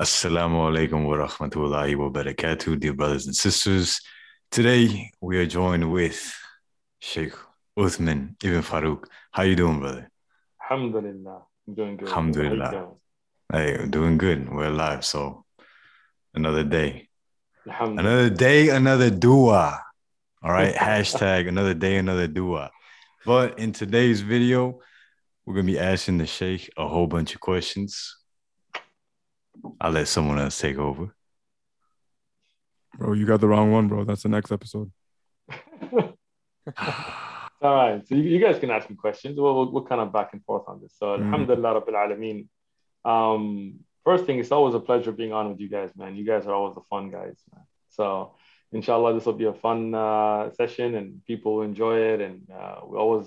Assalamu alaikum wa rahmatullahi wa barakatuh, dear brothers and sisters. Today we are joined with Sheikh Uthman Ibn Farouk. How you doing, brother? Alhamdulillah. I'm doing good. Alhamdulillah. Hey, I'm doing good. We're alive, so another day. Another day, another dua. All right. Hashtag another day, another dua. But in today's video, we're gonna be asking the Sheikh a whole bunch of questions I'll let someone else take over. Bro, you got the wrong one, bro. That's the next episode. All right. So you, you, guys can ask me questions. We'll, we'll, we'll, kind of back and forth on this. So, mm. Alhamdulillah Rabbil Alameen. Um, first thing, it's always a pleasure being on with you guys, man. You guys are always the fun guys, man. So, inshallah, this will be a fun uh, session and people will enjoy it. And uh, we always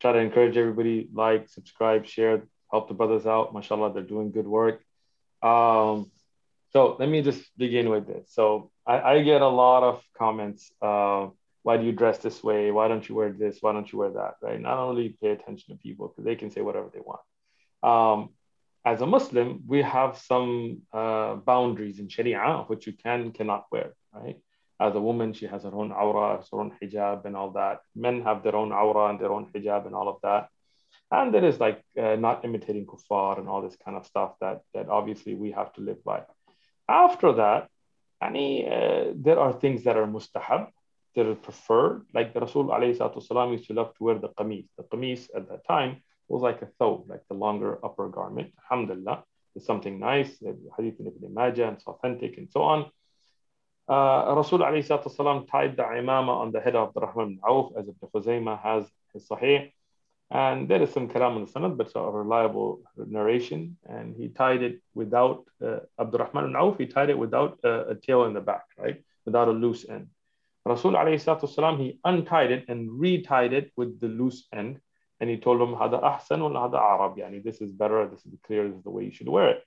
try to encourage everybody like, subscribe, share, help the brothers out. MashaAllah, they're doing good work. Um, so let me just begin with this. So I, I get a lot of comments. Uh, why do you dress this way? Why don't you wear this? Why don't you wear that? Right? Not only pay attention to people because they can say whatever they want. Um, as a Muslim, we have some uh, boundaries in Sharia which you can cannot wear. Right? As a woman, she has her own aura, her own hijab, and all that. Men have their own aura and their own hijab and all of that and there is like uh, not imitating kuffar and all this kind of stuff that that obviously we have to live by after that any uh, there are things that are mustahab that are preferred like the rasul والسلام, used to love to wear the qamis the qamis at that time was like a thobe like the longer upper garment alhamdulillah it's something nice the hadith in ibn majah and it's authentic and so on uh, Rasul والسلام, tied the imama on the head of the Rahman bin Auf as Ibn Khuzaymah has his sahih and there is some kalam in the sanad, but it's a reliable narration. And he tied it without uh, Abdurrahman al Auf, he tied it without uh, a tail in the back, right? Without a loose end. Rasul والسلام, he untied it and retied it with the loose end. And he told him, Hada ahsan hada arab. Yani, this is better, this is clear, this is the way you should wear it.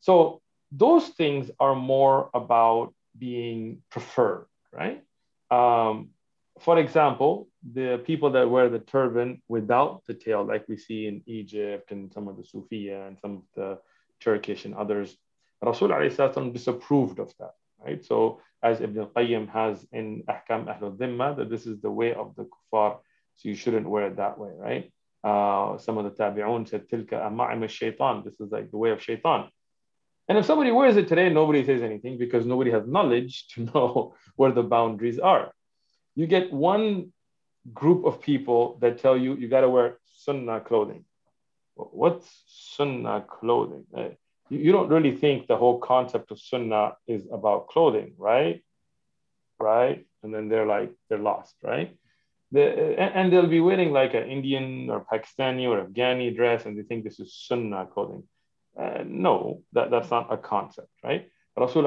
So those things are more about being preferred, right? Um, for example, the people that wear the turban without the tail, like we see in Egypt and some of the Sufiya and some of the Turkish and others, Rasul disapproved of that, right? So as Ibn al-Qayyim has in Ahkam Ahlul Dhimma, that this is the way of the kuffar, so you shouldn't wear it that way, right? Uh, some of the tabi'un said, Tilka ama'im shaitan. This is like the way of shaitan. And if somebody wears it today, nobody says anything because nobody has knowledge to know where the boundaries are you get one group of people that tell you you got to wear sunnah clothing. What's sunnah clothing? Uh, you, don't really think the whole concept of sunnah is about clothing, right? Right? And then they're like, they're lost, right? The, and they'll be wearing like an Indian or Pakistani or Afghani dress and they think this is sunnah clothing. Uh, no, that, that's not a concept, right? Rasul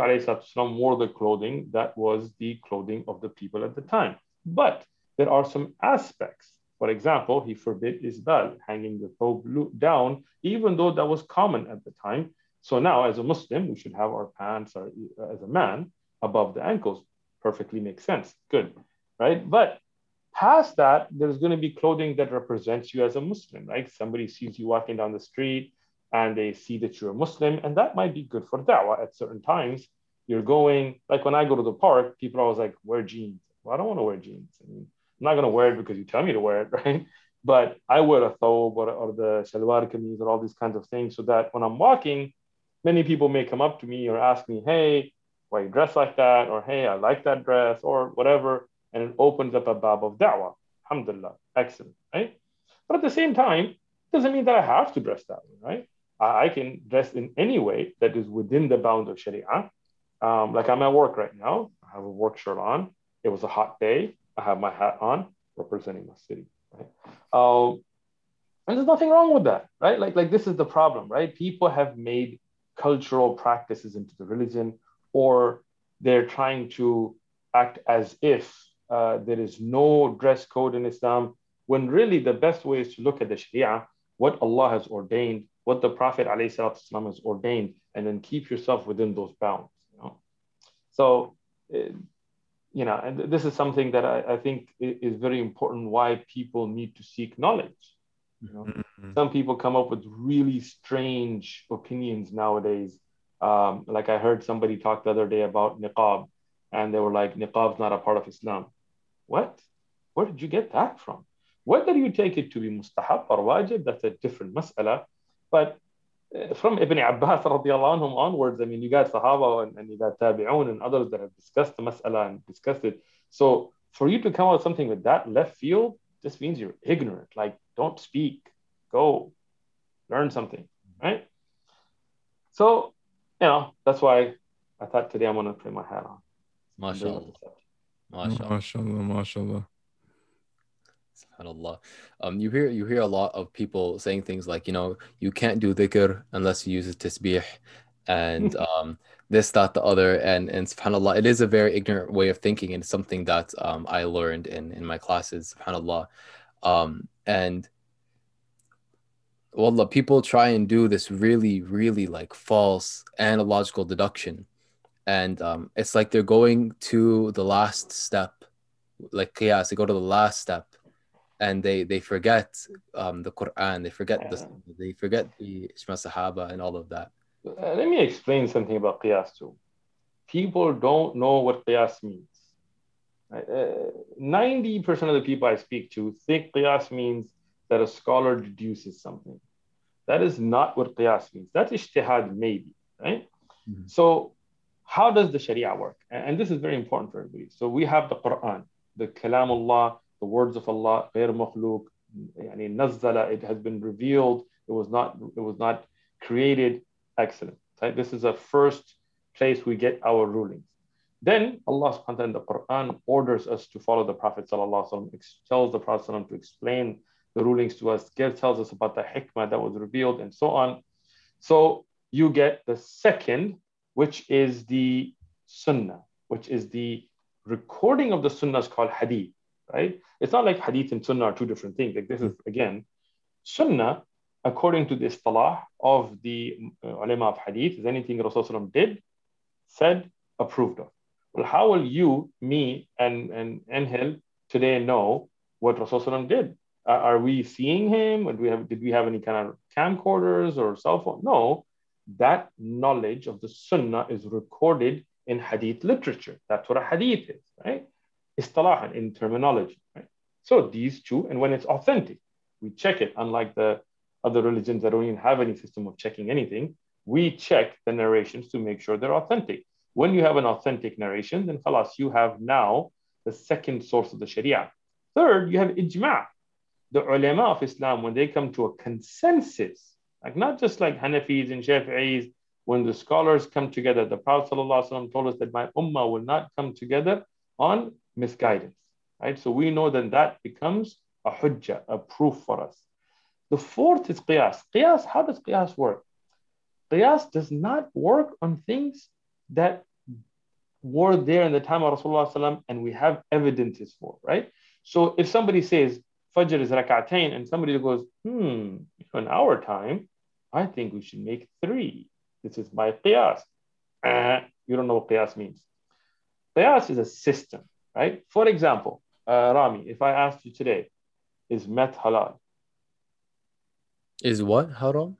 wore the clothing that was the clothing of the people at the time. But there are some aspects. For example, he forbid isbal, hanging the robe down, even though that was common at the time. So now, as a Muslim, we should have our pants, or, uh, as a man, above the ankles. Perfectly makes sense. Good, right? But past that, there's going to be clothing that represents you as a Muslim, right? Somebody sees you walking down the street, and they see that you're a Muslim, and that might be good for da'wah at certain times. You're going, like when I go to the park, people are always like, wear jeans. Well, I don't want to wear jeans. I mean, I'm not going to wear it because you tell me to wear it, right? But I wear a thobe or, or the shalwar kameez or all these kinds of things so that when I'm walking, many people may come up to me or ask me, hey, why you dress like that? Or hey, I like that dress or whatever. And it opens up a bab of da'wah. Alhamdulillah. Excellent, right? But at the same time, doesn't mean that I have to dress that way, right? I can dress in any way that is within the bounds of Sharia. Um, like I'm at work right now. I have a work shirt on. It was a hot day. I have my hat on, representing my city. Right? Um, and there's nothing wrong with that, right? Like, like this is the problem, right? People have made cultural practices into the religion, or they're trying to act as if uh, there is no dress code in Islam, when really the best way is to look at the Sharia, what Allah has ordained, what the Prophet ﷺ has ordained, and then keep yourself within those bounds. You know? So, uh, you know, and this is something that I, I, think is very important why people need to seek knowledge. You know? Mm-hmm. Some people come up with really strange opinions nowadays Um, like I heard somebody talk the other day about niqab, and they were like, niqab's not a part of Islam. What? Where did you get that from? Whether you take it to be mustahab or wajib, that's a different mas'ala. But uh, from Ibn Abbas anhum onwards, I mean, you got Sahaba and, and you got Tabi'un and others that have discussed the mas'ala and discussed it. So for you to come out with something with that left field, just means you're ignorant. Like, don't speak, go learn something, right? So, you know, that's why I thought today I'm going to put my hat on. MashaAllah. MashaAllah. MashaAllah. MashaAllah. SubhanAllah. Um, you hear you hear a lot of people saying things like, you know, you can't do dhikr unless you use a tasbih and um, this, that, the other. And and subhanAllah, it is a very ignorant way of thinking and something that um, I learned in, in my classes, subhanAllah. Um, and well, people try and do this really, really like false analogical deduction. And um, it's like they're going to the last step, like qiyas, they go to the last step and they they forget um, the Quran, they forget the they forget the Ijma Sahaba and all of that. Uh, let me explain something about qiyas too. People don't know what qiyas means. Uh, ninety uh, percent of the people I speak to think qiyas means that a scholar deduces something. That is not what qiyas means. That's ijtihad maybe, right? Mm-hmm. So how does the sharia work? And, and this is very important for everybody. So we have the Quran, the kalamullah, the words of Allah, غير مخلوق, يعني نزل, it has been revealed, it was not, it was not created. Excellent. Right? This is the first place we get our rulings. Then Allah subhanahu wa ta'ala in the Quran orders us to follow the Prophet sallallahu tells the Prophet to explain the rulings to us, tells us about the hikmah that was revealed and so on. So you get the second, which is the sunnah, which is the recording of the sunnah is called hadith right? It's not like hadith and sunnah are two different things. Like this is again, sunnah, according to the istalah of the uh, ulama of hadith, is anything Rasulullah did, said, approved of. Well, how will you, me, and and Angel today know what Rasulullah did? Uh, are we seeing him? Or do we have, did we have any kind of camcorders or cell phone? No, that knowledge of the sunnah is recorded in hadith literature. That's what a hadith is, right? Istalahan in terminology. Right? So these two, and when it's authentic, we check it, unlike the other religions that don't even have any system of checking anything, we check the narrations to make sure they're authentic. When you have an authentic narration, then khalas, you have now the second source of the Sharia. Third, you have ijma'. The ulama of Islam, when they come to a consensus, like not just like Hanafis and Shafi'is, when the scholars come together, the Prophet ﷺ told us that my ummah will not come together on misguidance, right? So we know then that becomes a hujjah, a proof for us. The fourth is qiyas. Qiyas, how does qiyas work? Qiyas does not work on things that were there in the time of Rasulullah and we have evidences for, right? So if somebody says Fajr is rak'atain and somebody goes, hmm, in our time, I think we should make three. This is my qiyas. Uh, you don't know what qiyas means. Qiyas is a system right? For example, uh, Rami, if I asked you today, is meth halal? Is what haram?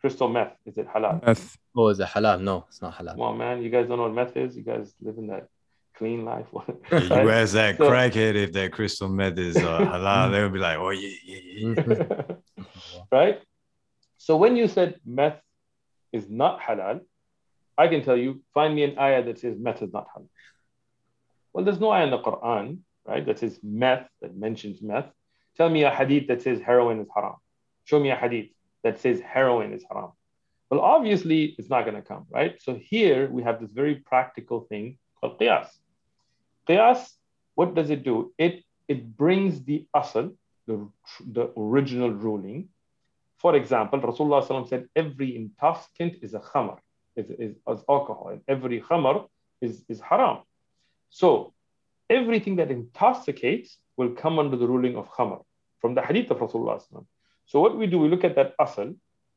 Crystal meth, is it halal? Meth. Oh, is it halal? No, it's not halal. Well, man, you guys don't know what meth is? You guys live in that clean life. right? You ask that so, crackhead if that crystal meth is uh, halal, they would be like, oh, yeah, yeah, yeah. right? So when you said meth is not halal, I can tell you, find me an ayah that says meth is not halal. Well, there's no ayah in the Quran, right, that says meth, that mentions meth. Tell me a hadith that says heroin is haram. Show me a hadith that says heroin is haram. Well, obviously, it's not going to come, right? So here we have this very practical thing called qiyas. Qiyas, what does it do? It, it brings the asal, the, the original ruling. For example, Rasulullah said every intoxicant is a khamar, is, is, is alcohol. And every khamar is, is haram. So everything that intoxicates will come under the ruling of khamr from the hadith of Rasulullah. So what we do, we look at that asal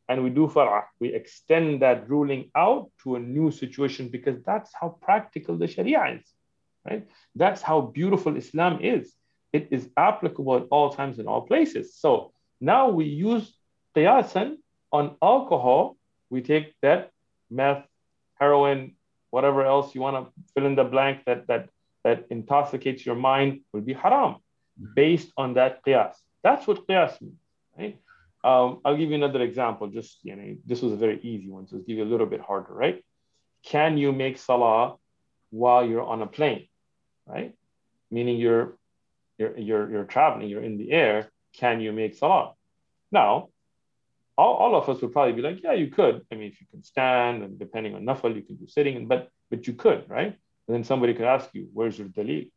and we do far'a. We extend that ruling out to a new situation because that's how practical the Sharia is, right? That's how beautiful Islam is. It is applicable at all times in all places. So now we use qiyasan on alcohol. We take that meth, heroin, whatever else you want to fill in the blank that that that intoxicates your mind will be haram based on that qiyas. That's what qiyas means, right? Um, I'll give you another example. Just you know, this was a very easy one, so I'll give you a little bit harder, right? Can you make salah while you're on a plane, right? Meaning you're you're you're, you're traveling, you're in the air. Can you make salah? Now, all, all of us would probably be like, yeah, you could. I mean, if you can stand, and depending on nafal, you can do sitting, but but you could, right? And then somebody could ask you, where's your dalil?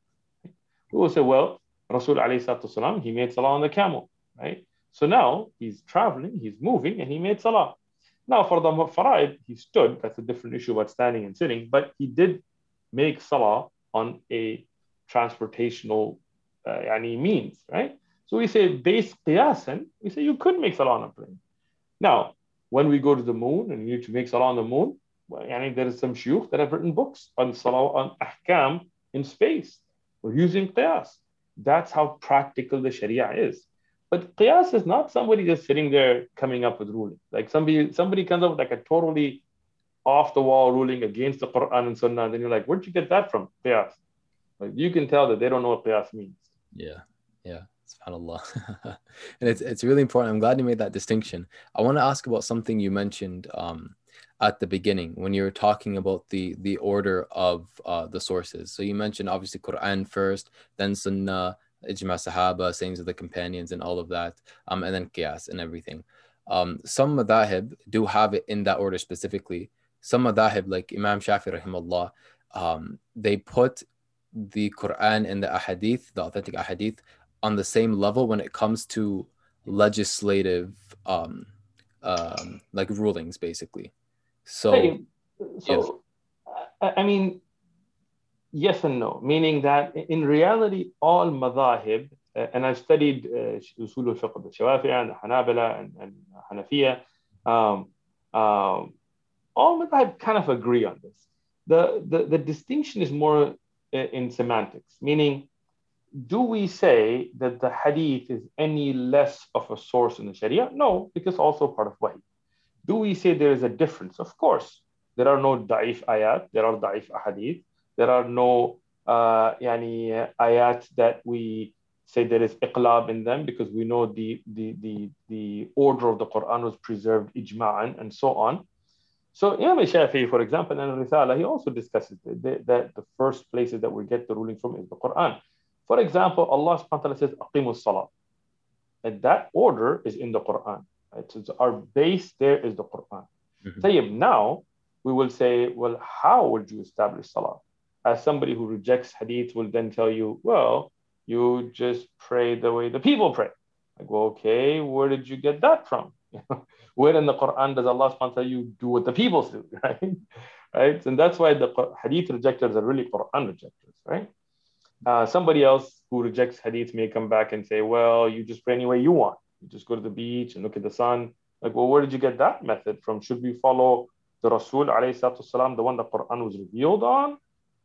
We will say, well, Rasul alayhi he made salah on the camel, right? So now he's traveling, he's moving, and he made salah. Now for the faraid, he stood. That's a different issue about standing and sitting, but he did make salah on a transportational uh, means, right? So we say base qiyasan, we say you could make salah on a plane. Now, when we go to the moon and you need to make salah on the moon, well, yani there is some shuyukh that have written books on salah on ahkam in space. We're using qiyas. That's how practical the sharia is. But qiyas is not somebody just sitting there coming up with ruling. Like somebody somebody comes up with like a totally off the wall ruling against the Quran and Sunnah, and then you're like, where'd you get that from? Qiyas. Like you can tell that they don't know what qiyas means. Yeah, yeah. SubhanAllah. and it's it's really important. I'm glad you made that distinction. I want to ask about something you mentioned um, at the beginning when you were talking about the the order of uh, the sources. So you mentioned obviously Quran first, then Sunnah, Ijma Sahaba, sayings of the companions, and all of that, um, and then Qiyas and everything. Um, some madahib do have it in that order specifically. Some madahib, like Imam Shafi rahimahullah, um, they put the Quran and the ahadith, the authentic ahadith, on the same level when it comes to legislative um, um, like rulings basically so so yes. i mean yes and no meaning that in reality all madhahib uh, and i've studied uh, usul al-fiqh al-shawafi and hanabila and, and hanafiya um, um, all madhahib kind of agree on this the, the, the distinction is more uh, in semantics meaning do we say that the hadith is any less of a source in the Sharia? No, because also part of Wahi. Do we say there is a difference? Of course. There are no da'if ayat, there are da'if ahadith, there are no uh, yani, ayat that we say there is iqlab in them because we know the, the, the, the order of the Quran was preserved ijma'an and so on. So Imam Shafi'i, for example, in Risala, he also discusses that, that the first places that we get the ruling from is the Quran. For example, Allah subhanahu wa ta'ala says, Aqimu salah. And that order is in the Quran. Right? So our base there is the Quran. Mm-hmm. Now we will say, well, how would you establish salah? As somebody who rejects hadith will then tell you, well, you just pray the way the people pray. Like, well, okay, where did you get that from? where in the Quran does Allah subhanahu wa ta'ala you do what the people do, right? right? And that's why the hadith rejectors are really Quran rejectors, right? Uh, somebody else who rejects hadith may come back and say, well, you just pray any way you want. You just go to the beach and look at the sun. Like, well, where did you get that method from? Should we follow the Rasul, والسلام, the one the Quran was revealed on?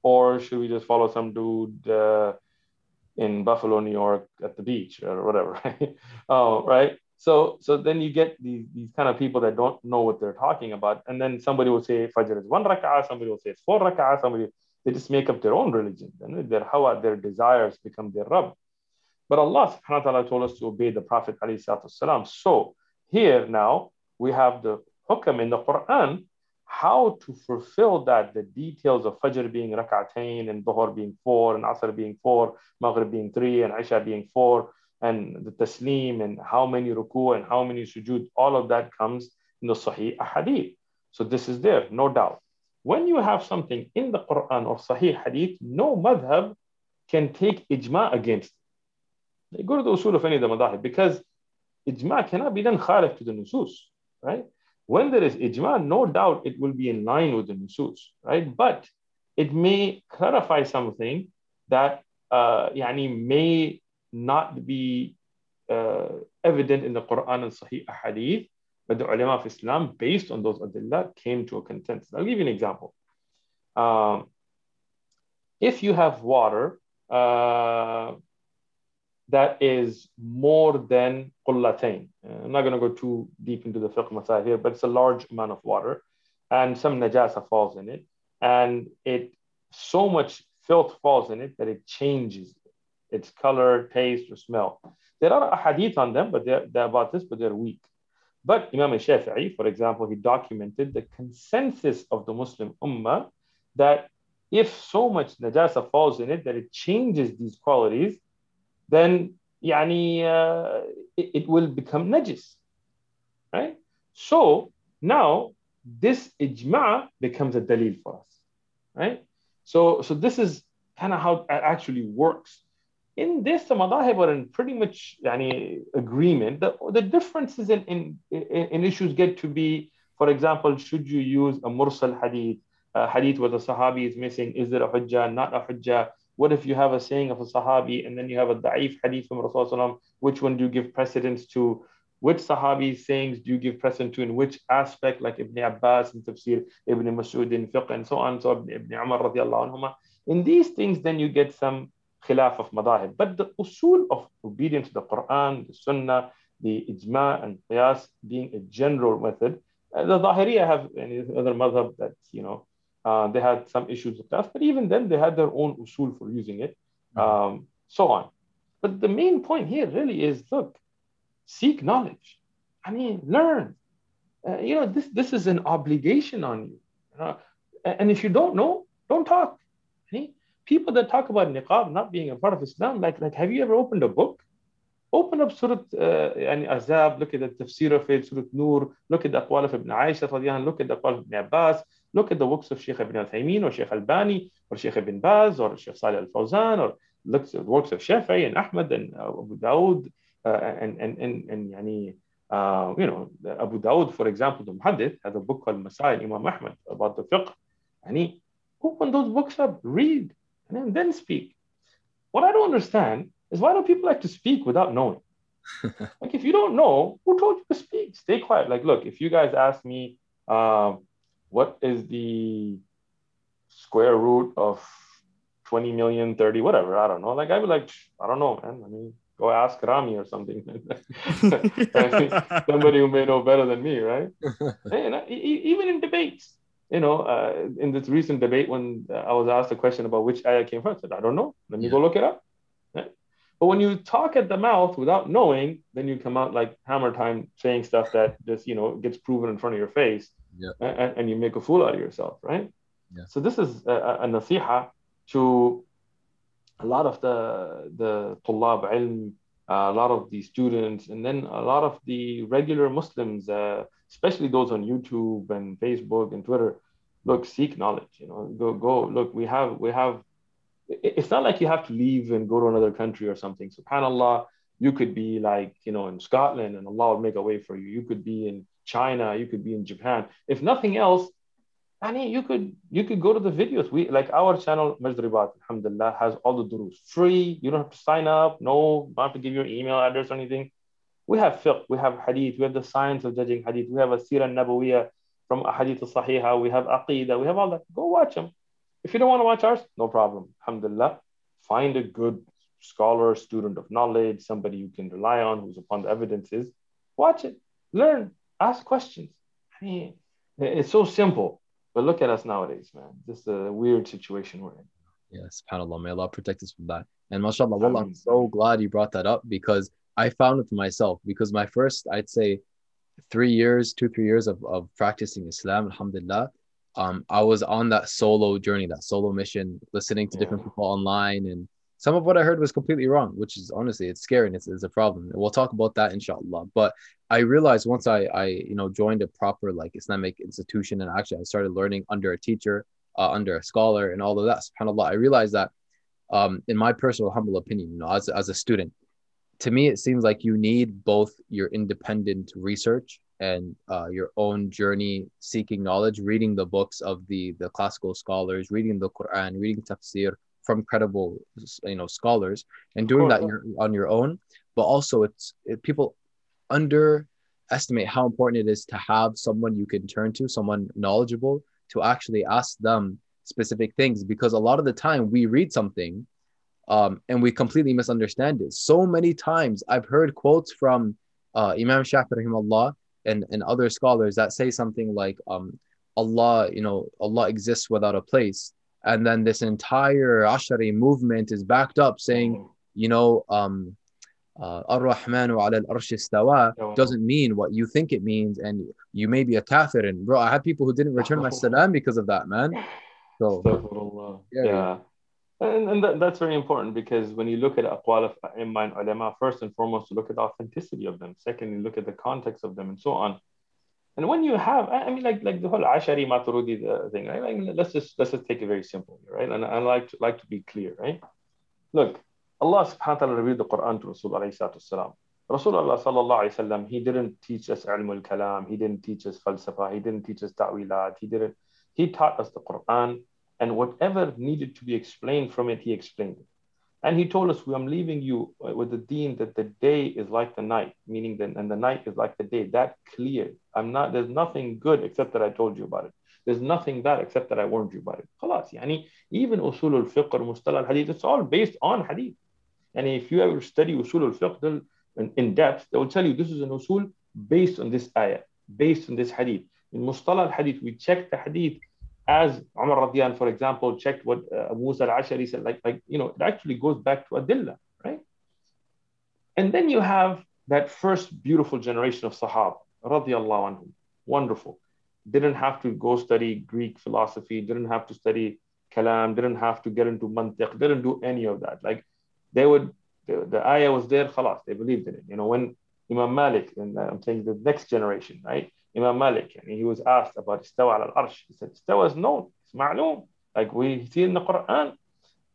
Or should we just follow some dude uh, in Buffalo, New York at the beach or whatever? Right? oh, right. So, so then you get these, these kind of people that don't know what they're talking about. And then somebody will say Fajr is one rak'ah, somebody will say it's four rak'ah, somebody they just make up their own religion. Then their hawa, their desires become their Rabb. But Allah subhanahu wa ta'ala told us to obey the Prophet. So here now we have the hukam in the Quran, how to fulfill that, the details of Fajr being rak'atain and Dhuhr being four and Asr being four, Maghrib being three and Isha being four, and the taslim and how many ruku and how many sujud, all of that comes in the Sahih Ahadith. So this is there, no doubt. When you have something in the Quran or Sahih Hadith, no madhab can take ijma against it. Go to the usul of any of the madhab because ijma cannot be done khalif to the nusus, right? When there is ijma, no doubt it will be in line with the nusus, right? But it may clarify something that uh, yani may not be uh, evident in the Quran and Sahih Hadith, but the ulama of Islam, based on those adillah, came to a consensus. I'll give you an example. Um, if you have water uh, that is more than qullatain, uh, I'm not going to go too deep into the fiqh masail here, but it's a large amount of water. and some najasa falls in it, and it so much filth falls in it that it changes its color, taste, or smell. There are hadith on them, but they're, they're about this, but they're weak. But Imam al Shafi'i, for example, he documented the consensus of the Muslim Ummah that if so much najasa falls in it that it changes these qualities, then yani, uh, it, it will become najis. Right? So now this ijma becomes a dalil for us. Right? So, so this is kind of how it actually works. In this, the madahib are in pretty much yani, agreement. The, the differences in, in, in issues get to be, for example, should you use a mursal hadith, a hadith where the sahabi is missing, is it a hujjah, not a hujjah? What if you have a saying of a sahabi and then you have a da'if hadith from Rasulullah? Which one do you give precedence to? Which sahabi's sayings do you give precedence to in which aspect, like Ibn Abbas in tafsir, Ibn Masud in fiqh, and so on, so Ibn Umar radiallahu anhuma. In these things, then you get some khilaf of madahib. But the usul of obedience to the Quran, the Sunnah, the ijma and qiyas being a general method, uh, the Zahiriya have any other madhab that, you know, uh, they had some issues with that, but even then they had their own usul for using it, mm-hmm. um, so on. But the main point here really is look, seek knowledge. I mean, learn. Uh, you know, this, this is an obligation on you. And if you don't know, don't talk. People that talk about niqab not being a part of Islam, like, like have you ever opened a book? Open up Surah uh, Azab, look at the tafsir of it, Surah Nur, look at the aqwal of Ibn Aisha, look at the aqwal of Ibn Abbas, look at the works of Sheikh Ibn Uthaymeen or Sheikh Al-Albani or Sheikh Ibn Baz or Sheikh Salih Al Fawzan or look at the works of Shafi'i and Ahmad and uh, Abu Dawud uh, and, and, and, and uh, you know, Abu Dawud, for example, the Muhaddith has a book called Masail Imam Ahmad about the fiqh. Yani, open those books up, read, and then speak. What I don't understand is why do people like to speak without knowing? like if you don't know, who told you to speak? Stay quiet. Like, look, if you guys ask me, um, what is the square root of 20 million, 30, whatever, I don't know. Like I'd be like, I don't know, man. I mean, go ask Rami or something. Somebody who may know better than me, right? and, even in debates, you know, uh, in this recent debate when uh, I was asked a question about which ayah came first, I said, I don't know. Let me yeah. go look it up. Right? But when you talk at the mouth without knowing, then you come out like hammer time saying stuff that just, you know, gets proven in front of your face yeah. and, and, you make a fool out of yourself, right? Yeah. So this is a, a nasiha to a lot of the, the tullab ilm, uh, a lot of the students, and then a lot of the regular Muslims, uh, especially those on YouTube and Facebook and Twitter, look, seek knowledge. You know, go go look. We have we have. It's not like you have to leave and go to another country or something. Subhanallah, you could be like you know in Scotland and Allah would make a way for you. You could be in China. You could be in Japan. If nothing else, I mean, you could you could go to the videos. We like our channel Majribat, Alhamdulillah, has all the durus free. You don't have to sign up. No, have to give your email address or anything. We have fiqh, we have hadith, we have the science of judging hadith, we have a sirah nabawiyah from hadith sahiha, we have aqidah, we have all that. Go watch them. If you don't want to watch ours, no problem. Alhamdulillah. Find a good scholar, student of knowledge, somebody you can rely on who's upon the evidences. Watch it, learn, ask questions. I mean, it's so simple. But look at us nowadays, man. This is a weird situation we're in. Yes, subhanAllah. May Allah protect us from that. And mashallah, well, I'm so glad you brought that up because I found it for myself because my first, I'd say, three years, two, three years of, of practicing Islam, alhamdulillah, um, I was on that solo journey, that solo mission, listening to yeah. different people online. And some of what I heard was completely wrong, which is honestly, it's scary and it's, it's a problem. And we'll talk about that inshallah. But I realized once I, I, you know, joined a proper like Islamic institution and actually I started learning under a teacher, uh, under a scholar and all of that, subhanAllah, I realized that um, in my personal humble opinion, you know, as, as a student, to me, it seems like you need both your independent research and uh, your own journey seeking knowledge, reading the books of the the classical scholars, reading the Quran, reading tafsir from credible you know scholars, and doing that on your own. But also, it's it, people underestimate how important it is to have someone you can turn to, someone knowledgeable, to actually ask them specific things. Because a lot of the time, we read something um, and we completely misunderstand it. So many times I've heard quotes from uh, Imam Shafi rahimahullah and, and other scholars that say something like, um, Allah, you know, Allah exists without a place. And then this entire Ashari movement is backed up saying, you know, um, uh, ala al-arsh doesn't mean what you think it means, and you may be a kafir. And bro, I had people who didn't return my salam because of that, man. So yeah, yeah. And, and that, that's very important because when you look at aqwal of imma and ulama, first and foremost, you look at the authenticity of them. Second, you look at the context of them and so on. And when you have, I mean, like like the whole Ashari Maturidi uh, thing, right? Like, let's just let's just take it very simple, right? And I like to like to be clear, right? Look, Allah subhanahu wa ta'ala revealed the Quran to Rasul alayhi Rasulullah sallallahu alayhi wasallam, he didn't teach us ilm al-kalam, he didn't teach us falsafa, he didn't teach us ta'wilat, he didn't, he taught us the Quran and whatever needed to be explained from it, he explained it. And he told us, I'm leaving you with the deen that the day is like the night, meaning that, and the night is like the day. That clear. I'm not, there's nothing good except that I told you about it. There's nothing bad except that I warned you about it. خلاص, يعني, even usul al-fiqh or mustalah al-hadith, it's all based on hadith. And if you ever study usul al-fiqh in, in depth, they will tell you this is an usul based on this ayah, based on this hadith. In mustalah al-hadith, we check the hadith as Umar Radiyan, for example, checked what uh, Musa al-Ashari said, like, like, you know, it actually goes back to Adillah, right? And then you have that first beautiful generation of Sahaba, radiallahu anhum, wonderful. Didn't have to go study Greek philosophy, didn't have to study kalam, didn't have to get into mantiq, didn't do any of that. Like they would, the, the ayah was there, khalas, they believed in it. You know, when Imam Malik, and I'm saying the next generation, right? Imam Malik, and he was asked about istawa al arsh. He said, istawa is known, it's ma'loom, like we see in the Quran.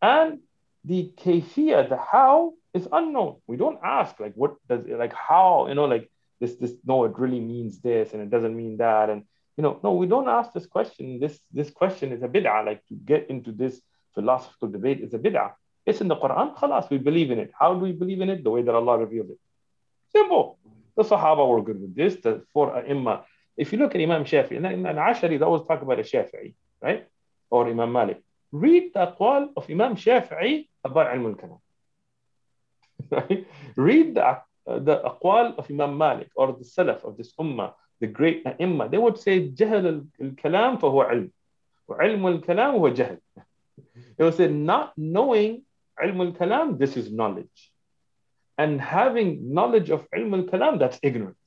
And the kayfiyah, the how, is unknown. We don't ask, like, what does like, how, you know, like, this, this, no, it really means this and it doesn't mean that. And, you know, no, we don't ask this question. This, this question is a bid'ah, like, to get into this philosophical debate is a bid'ah. It's in the Quran, khalas, we believe in it. How do we believe in it? The way that Allah revealed it. Simple. The Sahaba were good with this. The four Imam. If you look at Imam Shafi, and, and Ashari, they always talk about a Shafi'i, right? Or Imam Malik. Read the aqwal of Imam Shafi'i about ilm al-kalam. right? Read the, uh, the aqwal of Imam Malik or the Salaf of this ummah, the great ai They would say, جهل الكلام فهو علم. وعلم الكلام هو جهل. They would say, not knowing ilm al-kalam, this is knowledge and having knowledge of ilm al-kalam, that's ignorance.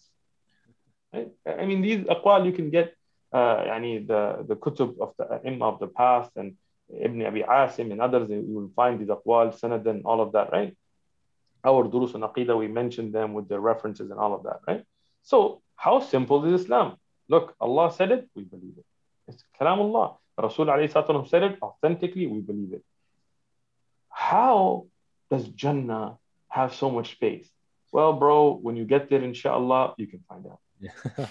Right? I mean, these aqwal you can get, uh, yani the, the kutub of the imam of the past and Ibn Abi Asim and others, you will find these aqwal, sanad and all of that, right? Our durus and aqidah, we mentioned them with their references and all of that, right? So how simple is Islam? Look, Allah said it, we believe it. It's kalamullah. Rasul said it authentically, we believe it. How does Jannah have so much space? Well, bro, when you get there, inshallah, you can find out.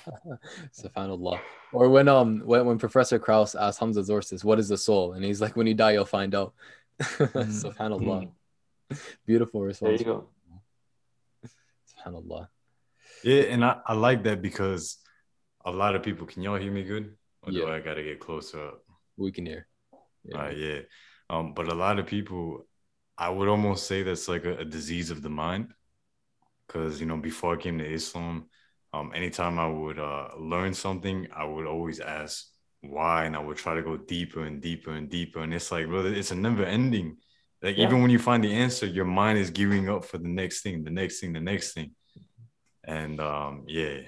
Subhanallah. Or when um when, when Professor Krauss asked Hamza Tzortzis, what is the soul? And he's like, when you die, you'll find out. Mm. Subhanallah. Mm. Beautiful response. There you go. Subhanallah. Yeah, and I, I like that because a lot of people can y'all hear me good? Or yeah. do I gotta get closer up? We can hear. Yeah. All right, yeah. Um, but a lot of people I would almost say that's like a, a disease of the mind. Because, you know, before I came to Islam, um, anytime I would uh, learn something, I would always ask why, and I would try to go deeper and deeper and deeper. And it's like, brother, it's a never ending. Like, yeah. even when you find the answer, your mind is gearing up for the next thing, the next thing, the next thing. And um, yeah,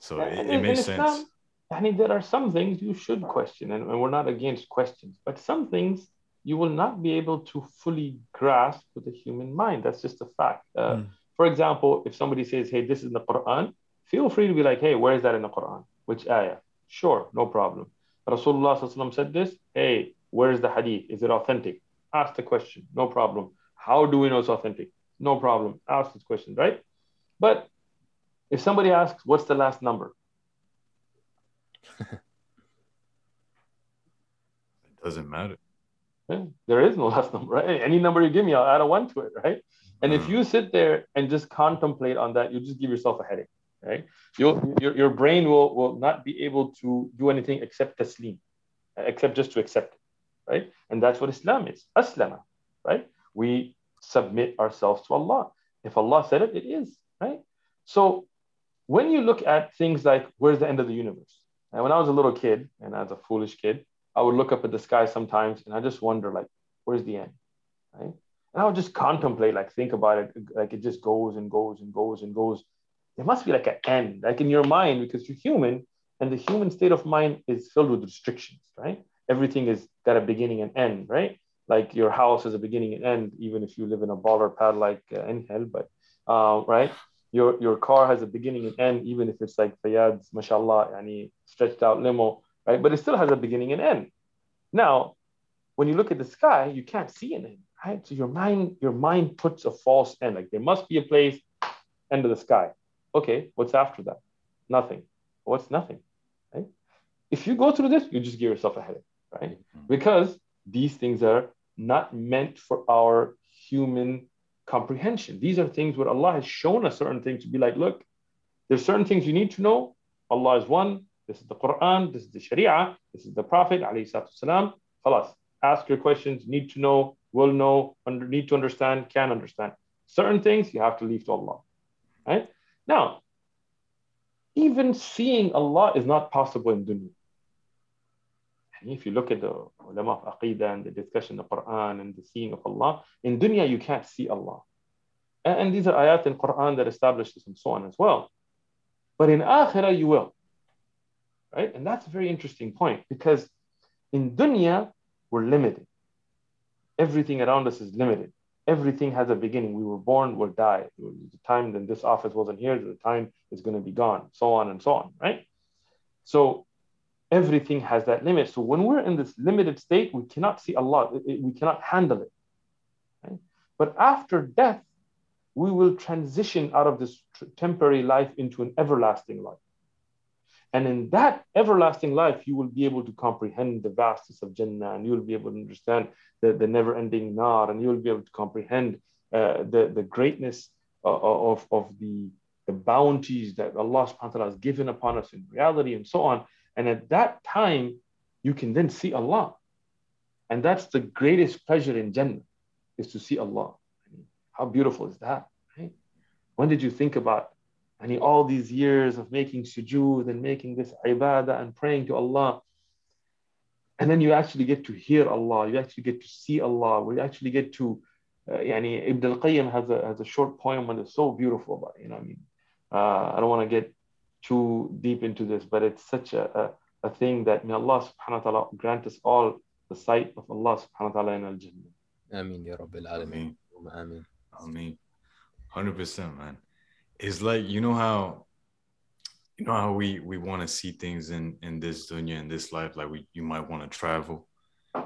so it, it makes sense. I mean, there are some things you should question, and, and we're not against questions, but some things you will not be able to fully grasp with the human mind. That's just a fact. Uh, mm. For example, if somebody says, hey, this is in the Quran, feel free to be like, hey, where is that in the Quran? Which ayah? Sure, no problem. Rasulullah said this, hey, where is the hadith? Is it authentic? Ask the question, no problem. How do we know it's authentic? No problem. Ask this question, right? But if somebody asks, what's the last number? it doesn't matter. There is no last number, right? Any number you give me, I'll add a one to it, right? And if mm. you sit there and just contemplate on that, you just give yourself a headache, right? You'll, your, your brain will, will not be able to do anything except taslim, except just to accept it, right? And that's what Islam is, aslama, right? We submit ourselves to Allah. If Allah said it, it is, right? So when you look at things like where's the end of the universe? And when I was a little kid, and as a foolish kid, I would look up at the sky sometimes and I just wonder, like, where's the end? Right? And I would just contemplate, like, think about it, like it just goes and goes and goes and goes. There must be like an end, like in your mind, because you're human, and the human state of mind is filled with restrictions, right? Everything is got a beginning and end, right? Like your house has a beginning and end, even if you live in a baller pad like uh, in hell, but uh, right? Your your car has a beginning and end, even if it's like Fayyad's, mashallah, yani stretched out limo, right? But it still has a beginning and end. Now, when you look at the sky, you can't see an end, right? So your mind, your mind puts a false end. Like there must be a place, end of the sky. Okay, what's after that? Nothing. What's nothing? Right? If you go through this, you just give yourself a headache, right? Mm-hmm. Because these things are not meant for our human comprehension. These are things where Allah has shown us certain things to be like, look, there's certain things you need to know. Allah is one. This is the Quran. This is the Sharia. This is the Prophet. Salam. Khalas. Ask your questions. Need to know. Will know. Under, need to understand. Can understand. Certain things you have to leave to Allah. Right now, even seeing Allah is not possible in dunya. If you look at the ulama of aqidah and the discussion of the Quran and the seeing of Allah, in dunya you can't see Allah. And, and these are ayat in Quran that establish this and so on as well. But in akhirah you will. Right? And that's a very interesting point because in dunya we're limited. Everything around us is limited everything has a beginning. We were born, we'll die. The time then this office wasn't here, the time is going to be gone, so on and so on, right? So everything has that limit. So when we're in this limited state, we cannot see Allah, we cannot handle it. Right? But after death, we will transition out of this temporary life into an everlasting life. And in that everlasting life, you will be able to comprehend the vastness of Jannah and you will be able to understand the, the never ending Nar and you will be able to comprehend uh, the, the greatness of, of the, the bounties that Allah subhanahu wa ta'ala has given upon us in reality and so on. And at that time, you can then see Allah. And that's the greatest pleasure in Jannah is to see Allah. How beautiful is that? Right? When did you think about and all these years of making sujood and making this ibadah and praying to Allah. And then you actually get to hear Allah, you actually get to see Allah, we actually get to, uh, yani Ibn al-Qayyim has a, has a short poem and it's so beautiful about it, you know I mean? Uh, I don't want to get too deep into this, but it's such a, a, a thing that may Allah subhanahu wa ta'ala grant us all the sight of Allah subhanahu wa ta'ala in al-Jannah. Ameen, Ya Rabbil Alameen. Ameen. Ameen. 100%, man it's like you know how you know how we we want to see things in in this dunya in this life like we you might want to travel.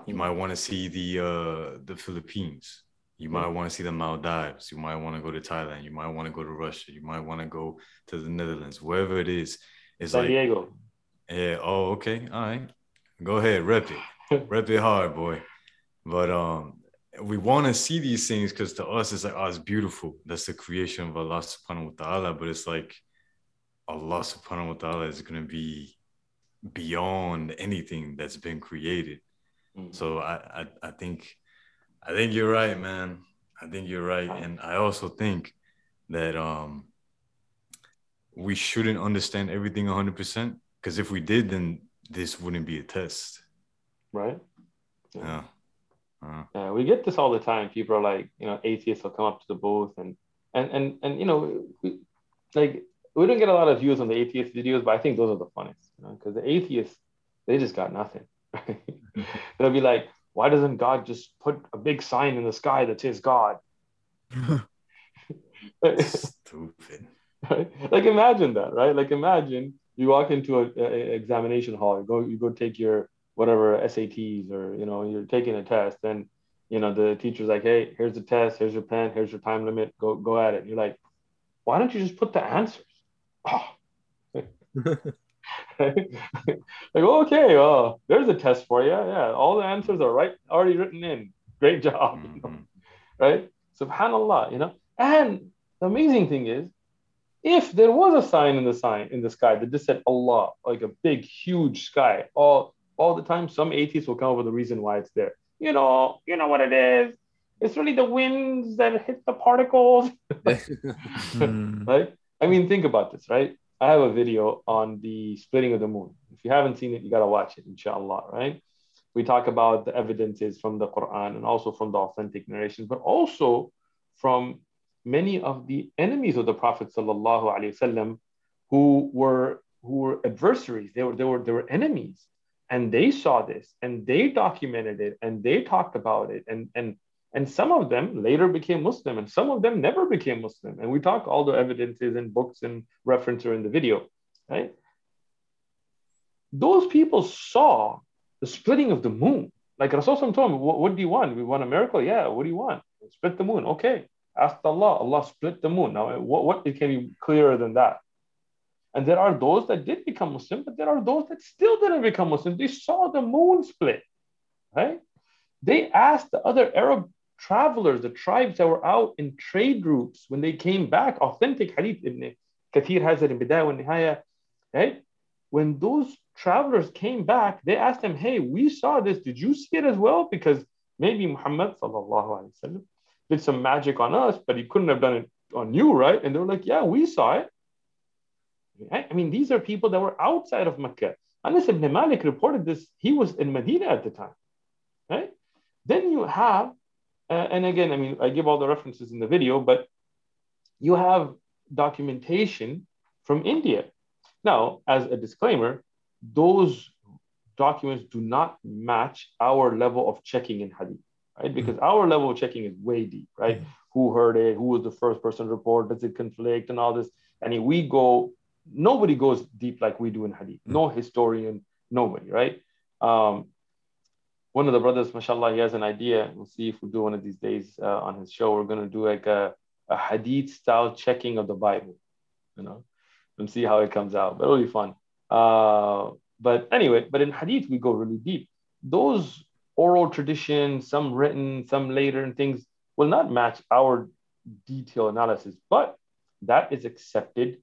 You might want to see the uh the philippines. You might want to see the maldives. You might want to go to thailand. You might want to go to russia. You might want to go to the netherlands. Wherever it is it's San like diego. Yeah oh okay all right. Go ahead rep it. Rep it hard boy. But um we want to see these things because to us it's like oh it's beautiful. That's the creation of allah subhanahu wa ta'ala but it's like allah subhanahu wa ta'ala is going to be beyond anything that's been created. Mm-hmm. so I, I i think i think you're right man. I think you're right. And i also think that um we shouldn't understand everything 100% because if we did then this wouldn't be a test. Right? Yeah uh, we get this all the time. People are like, you know, atheists will come up to the booth and and and and you know, we, like we don't get a lot of views on the atheist videos, but I think those are the funniest, you know, because the atheists they just got nothing. They'll be like, why doesn't God just put a big sign in the sky that says God? Stupid. Like imagine that, right? Like imagine you walk into an examination hall, you go you go take your whatever SATs or you know you're taking a test and you know the teacher's like hey here's the test here's your pen here's your time limit go go at it. And you're like why don't you just put the answers? Oh. like okay oh there's a test for you. Yeah all the answers are right already written in. Great job mm-hmm. right? Subhanallah you know? And the amazing thing is if there was a sign in the sign in the sky that just said Allah, like a big, huge sky, all all the time, some atheists will come up with a reason why it's there. You know, you know what it is. It's really the winds that hit the particles. Hmm. right? I mean, think about this, right? I have a video on the splitting of the moon. If you haven't seen it, you gotta watch it, inshallah, right? We talk about the evidences from the Quran and also from the authentic narrations, but also from many of the enemies of the Prophet sallallahu alaihi wasallam who were who were adversaries. They were they were they were enemies, and they saw this and they documented it and they talked about it and and and some of them later became Muslim and some of them never became Muslim. And we talk all the evidences and books and references in the video, right? Those people saw the splitting of the moon. Like Rasulullah told them, what, what do you want? We want a miracle? Yeah, what do you want? Split the moon. Okay. Ask Allah. Allah split the moon. Now, what, what can be clearer than that? And there are those that did become Muslim, but there are those that still didn't become Muslim. They saw the moon split, right? They asked the other Arab travelers, the tribes that were out in trade routes when they came back, authentic hadith, Ibn Kathir has it in Bidayah and Nihaya, right? When those travelers came back, they asked them, hey, we saw this. Did you see it as well? Because maybe Muhammad wasallam did some magic on us, but he couldn't have done it on you, right? And they were like, yeah, we saw it. I mean, these are people that were outside of Mecca. Anas ibn Malik reported this. He was in Medina at the time, right? Then you have, uh, and again, I mean, I give all the references in the video, but you have documentation from India. Now, as a disclaimer, those documents do not match our level of checking in hadith, right? Because mm-hmm. our level of checking is way deep, right? Mm-hmm. Who heard it? Who was the first person to report? Does it conflict and all this? I mean, we go nobody goes deep like we do in hadith. No historian, nobody, right? Um, one of the brothers, mashallah, he has an idea. We'll see if we do one of these days uh, on his show. We're going to do like a, a hadith style checking of the Bible, you know, and see how it comes out. But it'll be fun. Uh, but anyway, but in hadith, we go really deep. Those oral traditions, some written, some later, and things will not match our detailed analysis, but that is accepted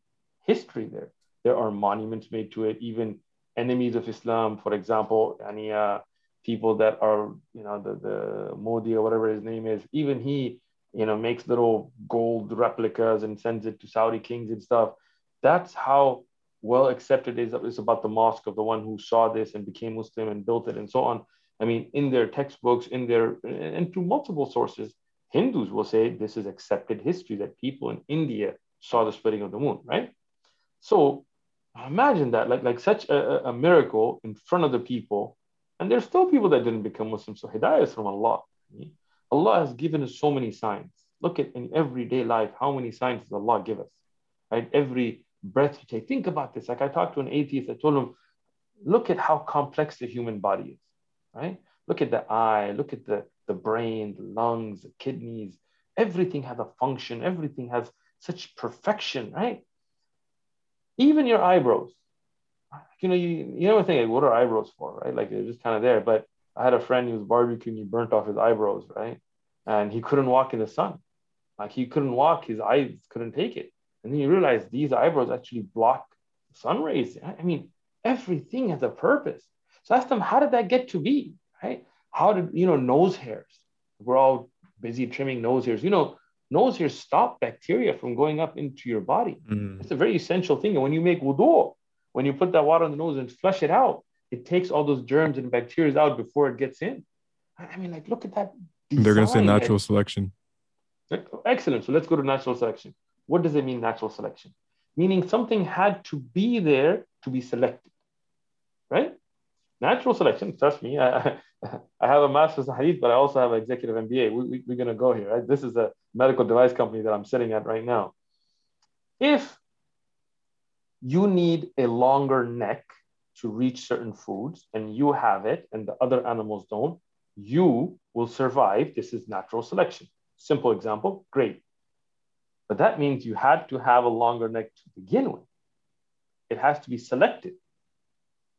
history there. There are monuments made to it, even enemies of Islam, for example, any uh, people that are, you know, the, the Modi or whatever his name is, even he, you know, makes little gold replicas and sends it to Saudi kings and stuff. That's how well accepted is it's about the mosque of the one who saw this and became Muslim and built it and so on. I mean, in their textbooks, in their and through multiple sources, Hindus will say this is accepted history that people in India saw the splitting of the moon, right? So imagine that, like, like such a, a miracle in front of the people. And there's still people that didn't become Muslim. So hidayah is from Allah. Allah has given us so many signs. Look at in everyday life, how many signs does Allah give us? Right? Every breath you take. Think about this. Like I talked to an atheist, I told him, look at how complex the human body is. Right? Look at the eye, look at the, the brain, the lungs, the kidneys. Everything has a function, everything has such perfection, right? Even your eyebrows. You know, you, you never think, like, what are eyebrows for, right? Like they're just kind of there. But I had a friend who was barbecuing, he burnt off his eyebrows, right? And he couldn't walk in the sun. Like he couldn't walk, his eyes couldn't take it. And then you realize these eyebrows actually block sun rays. I mean, everything has a purpose. So ask them, how did that get to be, right? How did, you know, nose hairs? We're all busy trimming nose hairs. You know, nose hairs stop bacteria from going up into your body. Mm. It's a very essential thing. And when you make wudu, when you put that water on the nose and flush it out, it takes all those germs and bacteria out before it gets in. I mean, like, look at that. Design. They're going to say natural selection. Excellent. So let's go to natural selection. What does it mean, natural selection? Meaning something had to be there to be selected, right? Natural selection, trust me, I, I have a master's in hadith, but I also have an executive MBA. We, we, we're going to go here. Right? This is a medical device company that I'm sitting at right now. If you need a longer neck to reach certain foods and you have it and the other animals don't, you will survive. This is natural selection. Simple example, great. But that means you had to have a longer neck to begin with. It has to be selected,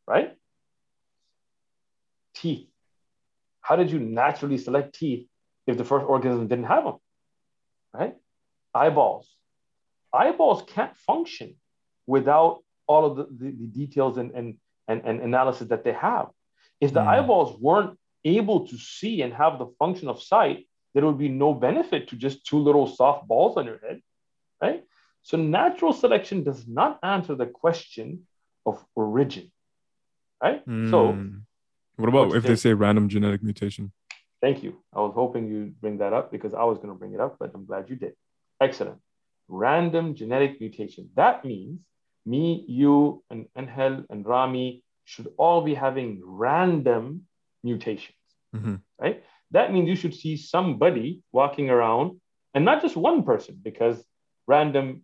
right? Teeth how did you naturally select teeth if the first organism didn't have them? Right? Eyeballs. Eyeballs can't function without all of the, the, the details and, and, and, and, analysis that they have. If the mm. eyeballs weren't able to see and have the function of sight, there would be no benefit to just two little soft balls on your head, right? So natural selection does not answer the question of origin, right? Mm. So what about What's if they say random genetic mutation? Thank you. I was hoping you'd bring that up because I was going to bring it up, but I'm glad you did. Excellent. Random genetic mutation. That means me, you, and Angel and Rami should all be having random mutations, Mhm. right? That means you should see somebody walking around, and not just one person, because random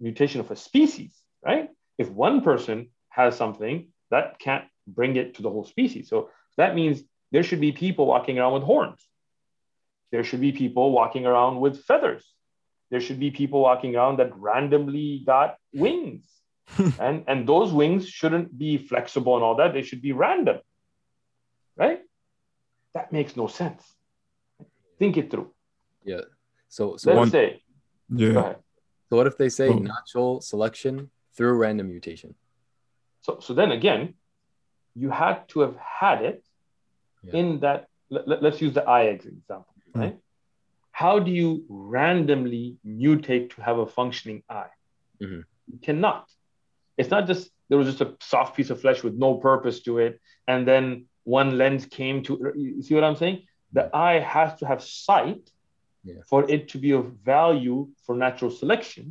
mutation of a species, right? If one person has something, that can't bring it to the whole species. So that means there should be people walking around with horns. There should be people walking around with feathers. There should be people walking around that randomly got wings. and, and those wings shouldn't be flexible and all that. They should be random. Right? That makes no sense. Think it through. Yeah. So so Let's One- say, Yeah. so what if they say Oh. natural selection through random mutation? So, so then again, you had to have had it Yeah. in that. Let, us use the eye example, Hmm. right? How do you randomly mutate to have a functioning eye? Mhm. You cannot. It's not just there was just a soft piece of flesh with no purpose to it, and then one lens came to. You see what I'm saying? The eye has to have sight Yeah. for it to be of value for natural selection,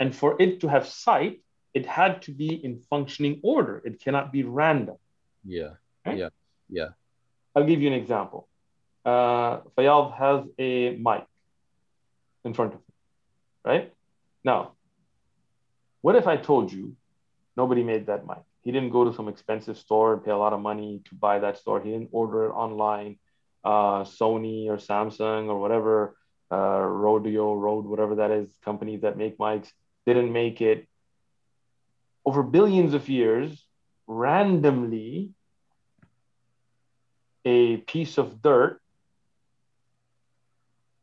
and for it to have sight, it had to be in functioning order. It cannot be random. Yeah. Yeah. Yeah. I'll give you an example. Uh, Fayyad has a mic in front of him, right? Now, what if I told you nobody made that mic? He didn't go to some expensive store and pay a lot of money to buy that store. He didn't order it online. Uh, Sony or Samsung or whatever, uh, Rodeo, Rode, whatever that is, companies that make mics, didn't make it. Over billions of years, randomly, a piece of dirt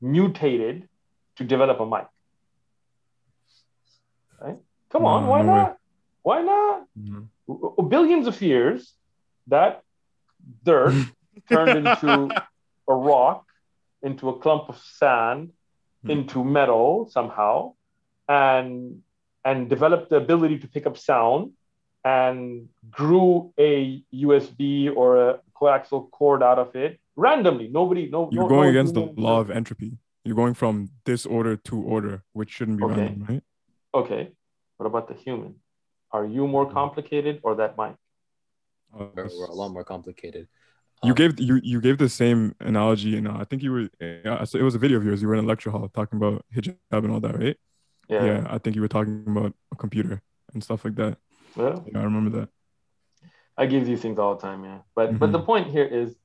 mutated to develop a mic. Right? Come on, No, why no way. not? Why not? Billions of years, that dirt turned into a rock, into a clump of sand, Hmm. into metal somehow, and and developed the ability to pick up sound, and grew a USB or a coaxial cord out of it randomly. Nobody, no. You're no- going no against the law of entropy. You're going from disorder to order, which shouldn't be Okay. random, right? Okay. What about the human? Are you more complicated or that mic? Uh, We're, we're a lot more complicated. You Um, gave you you gave the same analogy, and uh, I think you were. Yeah, so it was a video of yours. You were in a lecture hall talking about hijab and all that, right? Yeah. Yeah, I think you were talking about a computer and stuff like that. Well, Yeah, I remember that. I give these things all the time, yeah. But but the Mhm. point here is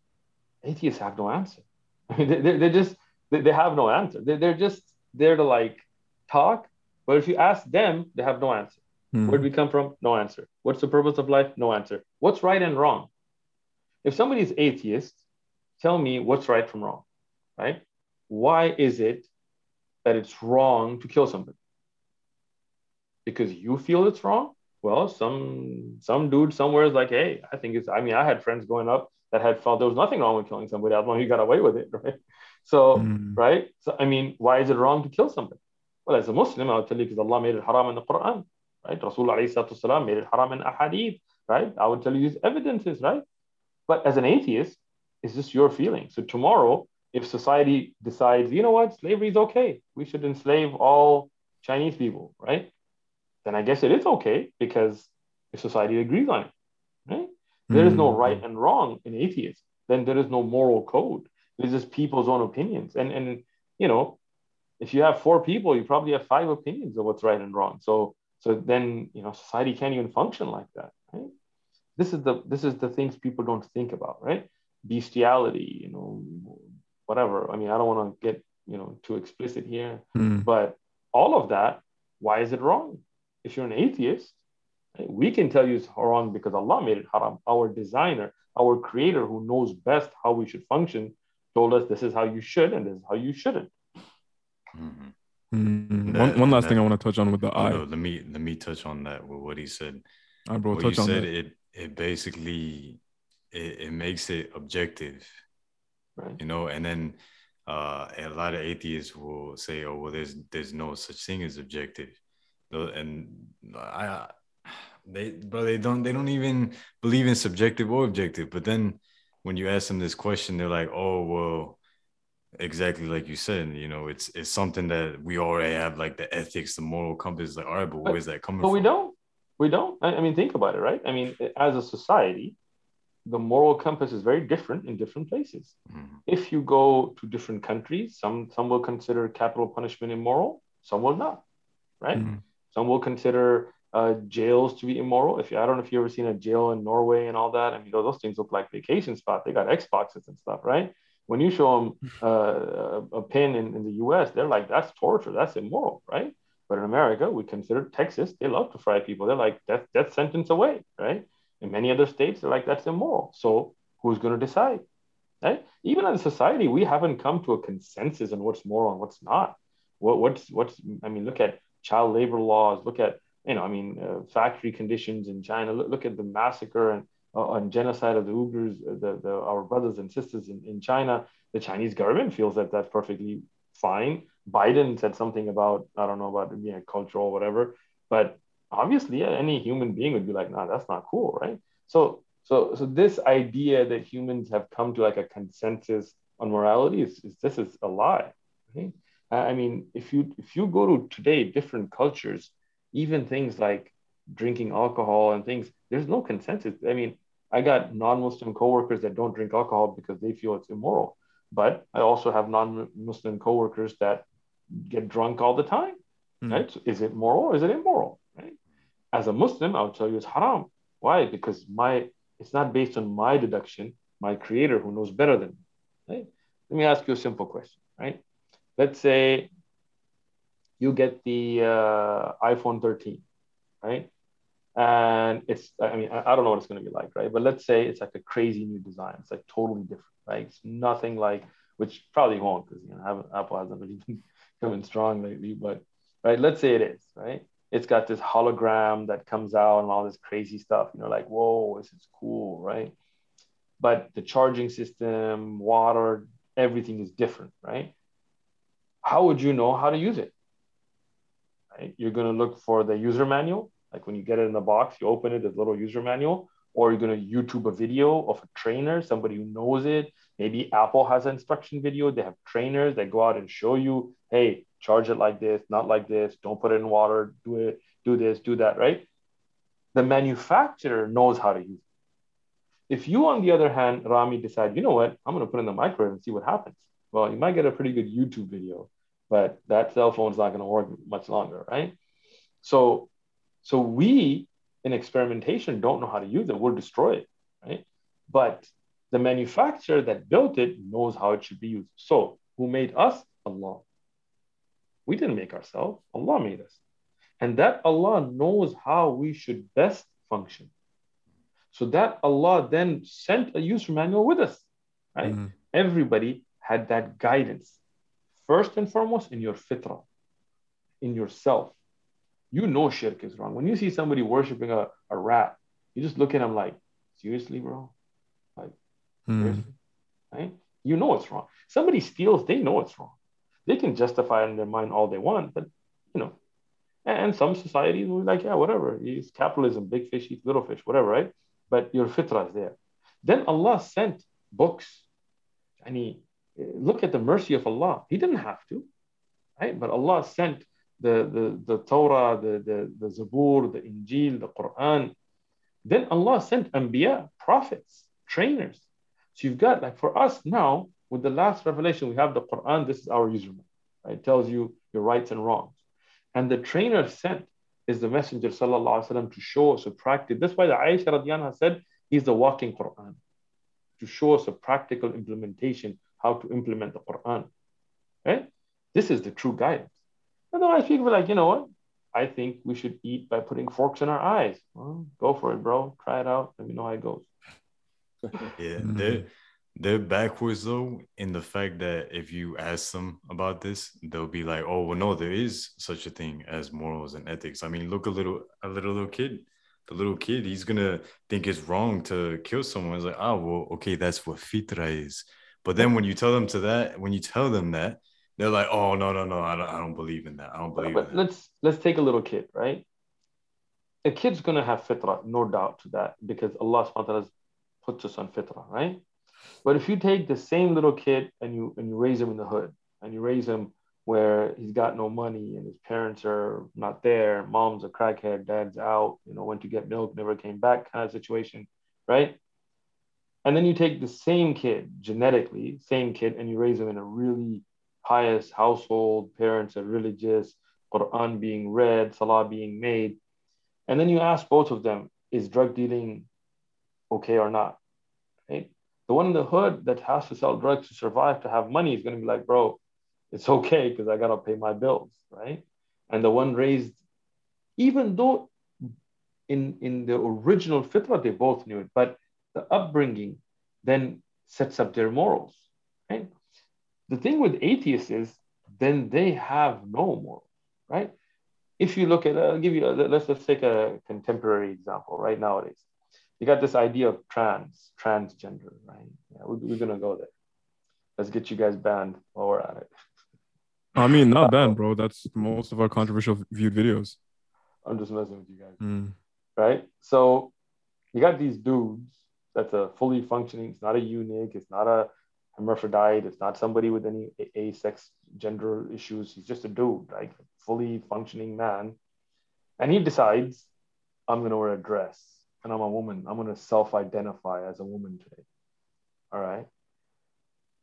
atheists have no answer. I mean, they, they- they're just they, they have no answer. They, they're just there to like talk. But if you ask them, they have no answer. Hmm. Where did we come from? No answer. What's the purpose of life? No answer. What's right and wrong? If somebody is atheist, tell me what's right from wrong, right? Why is it that it's wrong to kill somebody? Because you feel it's wrong? Well, some some dude somewhere is like, hey, I think it's. I mean, I had friends growing up that had felt there was nothing wrong with killing somebody as long as you got away with it, right? So, Hmm. right? So, I mean, why is it wrong to kill somebody? Well, as a Muslim, I'll tell you because Allah made it haram in the Quran, right? Rasul alayhi salatu wasalam made it haram in ahadith, right? I would tell you these evidences, right? But as an atheist, it's just your feeling. So tomorrow, if society decides, you know what, slavery is okay, we should enslave all Chinese people, right? Then I guess it is okay because if society agrees on it, right? There is no Hmm. right and wrong in atheism. Then there is no moral code. It's just people's own opinions. And and you know, if you have four people, you probably have five opinions of what's right and wrong. So so then you know society can't even function like that, right? This is the this is the things people don't think about, right? Bestiality, you know, whatever. I mean, I don't want to get you know too explicit here, Hmm. but all of that, why is it wrong? If you're an atheist, right, we can tell you it's wrong because Allah made it haram. Our designer, our creator who knows best how we should function, told us this is how you should and this is how you shouldn't. Mhm. Hmm. That- One, one last that- thing I want to touch on with the eye. on, let me let me touch on that with what he said. I bro, what you touch on said that. it it basically it, it makes it objective Right. you know and then uh a lot of atheists will say oh well there's there's no such thing as objective and I they bro they don't they don't even believe in subjective or objective. But then when you ask them this question, they're like, oh well, exactly like you said. You know, it's it's something that we already have like the ethics, the moral compass. Like, all right, but where's that coming but from? we don't. We don't. I, I mean, think about it, right? I mean, as a society, the moral compass is very different in different places. Mm-hmm. If you go to different countries, some some will consider capital punishment immoral, some will not, right? Mm-hmm. Some will consider uh, jails to be immoral. If you, I don't know if you ever seen a jail in Norway and all that. I mean, those things look like vacation spots. They got Xboxes and stuff, right? When you show them uh, a, a pin in, in the U.S., they're like, that's torture. That's immoral, right? But in America, we consider Texas. They love to fry people. They're like, death, death sentence away, right? In many other states, they're like, that's immoral. So who's going to decide? Right? Even in society, we haven't come to a consensus on what's moral and what's not. What, what's what's I mean, look at child labor laws. Look at you know, I mean, uh, factory conditions in China. Look, look at the massacre and uh, and genocide of the Uyghurs, uh, the, the, our brothers and sisters in, in China. The Chinese government feels that that's perfectly fine. Biden said something about I don't know about being cultural or whatever, but obviously, any human being would be like, nah, that's not cool, right? So, so, so this idea that humans have come to like a consensus on morality is, is this is a lie. Right? I mean, if you if you go to today different cultures even things like drinking alcohol and things, there's no consensus. I mean, I got non-Muslim coworkers that don't drink alcohol because they feel it's immoral. But I also have non-Muslim coworkers that get drunk all the time. Mm. Right? So is it moral or is it immoral? Right? As a Muslim, I would tell you it's haram. Why? Because my it's not based on my deduction, my creator who knows better than me. Right? Let me ask you a simple question, right? Let's say you get the uh, iPhone 13, right? And it's, I mean, I don't know what it's going to be like, right? But let's say it's like a crazy new design. It's like totally different, right? It's nothing like, which probably won't because, you know, Apple hasn't really been coming strong lately, but, right, let's say it is, right? It's got this hologram that comes out and all this crazy stuff. You know, like, whoa, this is cool, right? But the charging system, water, everything is different, right? How would you know how to use it? right? You're going to look for the user manual. Like when you get it in the box, you open it, there's a little user manual, or you're going to YouTube a video of a trainer, somebody who knows it. Maybe Apple has an instruction video. They have trainers that go out and show you, hey, charge it like this, not like this. Don't put it in water. Do it, do this, do that, right? The manufacturer knows how to use it. If you, on the other hand, Rami, decide, you know what, I'm going to put in the microwave and see what happens. Well, you might get a pretty good YouTube video but that cell phone's not going to work much longer, right? So, so we in experimentation don't know how to use it. We'll destroy it, right? But the manufacturer that built it knows how it should be used. So, who made us? Allah. We didn't make ourselves. Allah made us. And that Allah knows how we should best function. So that Allah then sent a user manual with us, right? Mm-hmm. Everybody had that guidance first and foremost in your fitrah, in yourself. You know shirk is wrong. When you see somebody worshiping a, a rat, you just look at them like, seriously, bro? Like, mm. seriously? Right? You know it's wrong. Somebody steals, they know it's wrong. They can justify it in their mind all they want, but you know, and some societies will be like, yeah, whatever. It's capitalism, big fish eat little fish, whatever, right? But your fitrah is there. Then Allah sent books. and he look at the mercy of Allah. He didn't have to, right? But Allah sent the, the, the Torah, the, the, the Zabur, the Injil, the Quran. Then Allah sent Anbiya, prophets, trainers. So you've got, like for us now, with the last revelation, we have the Quran. This is our username. Right? It tells you your rights and wrongs. And the trainer sent is the Messenger وسلم, to show us a practice. That's why the Aisha radianha said he's the walking Quran to show us a practical implementation how to implement the Quran. Right? This is the true guidance. Otherwise, people are like, you know what? I think we should eat by putting forks in our eyes. Well, go for it, bro. Try it out. Let me know how it goes. yeah, mm-hmm. they're they're backwards though in the fact that if you ask them about this, they'll be like, "Oh, well, no, there is such a thing as morals and ethics." I mean, look a little a little little kid. The little kid, he's gonna think it's wrong to kill someone. It's like, oh, well, okay, that's what fitra is. But then when you tell them to that, when you tell them that, they're like, oh no, no, no, I don't, I don't believe in that. I don't believe. But, but let's let's take a little kid, right? A kid's gonna have fitrah, no doubt to that, because Allah subhanahu wa ta'ala puts us on fitrah, right? But if you take the same little kid and you and you raise him in the hood and you raise him where he's got no money and his parents are not there, mom's a crackhead, dad's out, you know, went to get milk, never came back kind of situation, right? And then you take the same kid genetically, same kid, and you raise him in a really pious household, parents are religious, Quran being read, Salah being made. And then you ask both of them, is drug dealing okay or not? Right? The one in the hood that has to sell drugs to survive to have money is going to be like, bro, it's okay because I got to pay my bills, right? And the one raised, even though in, in the original fitrah, they both knew it, but the upbringing then sets up their morals, right? The thing with atheists is then they have no morals, right? If you look at, I'll give you, a, let's let's take a contemporary example right nowadays. You got this idea of trans, transgender, right? Yeah, we're, we're gonna go there. Let's get you guys banned while we're at it. I mean, not banned, bro. That's most of our controversial viewed videos. I'm just messing with you guys, mm. right? So you got these dudes that's a fully functioning. It's not a eunuch. It's not a hermaphrodite. It's not somebody with any a-sex gender issues. He's just a dude, right? Fully functioning man. And he decides, I'm going to wear a dress and I'm a woman. I'm going to self identify as a woman today. All right.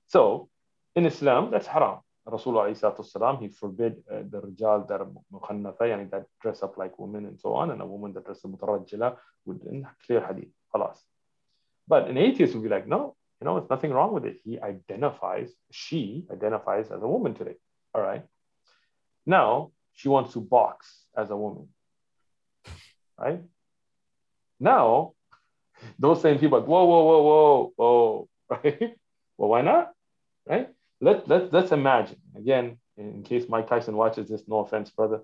So in Islam, that's haram. Rasulullah he forbid uh, the rijal that are mukhannatha, yani that dress up like women and so on, and a woman that dresses mutarajjila would in clear hadith. Khalas. But an atheist would be like, no, you know, there's nothing wrong with it. He identifies, she identifies as a woman today. All right. Now she wants to box as a woman. Right? Now, those same people whoa, whoa, whoa, whoa, whoa, right? well, why not? Right? Let, let, let's imagine, again, in case Mike Tyson watches this, no offense, brother,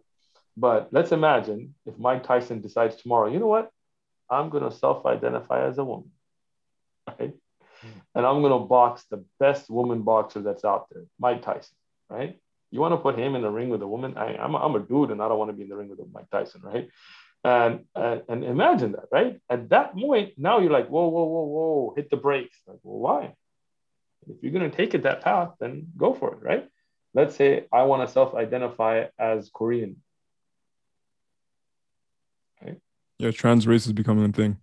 but let's imagine if Mike Tyson decides tomorrow, you know what? I'm going to self identify as a woman? And I'm gonna box the best woman boxer that's out there, Mike Tyson, right? You want to put him in the ring with a woman? I, am a, I'm a dude, and I don't want to be in the ring with Mike Tyson, right? And, and and imagine that, right? At that point, now you're like, whoa, whoa, whoa, whoa, hit the brakes. Like, well, why? If you're gonna take it that path, then go for it, right? Let's say I want to self-identify as Korean. Right? Yeah, trans race is becoming a thing.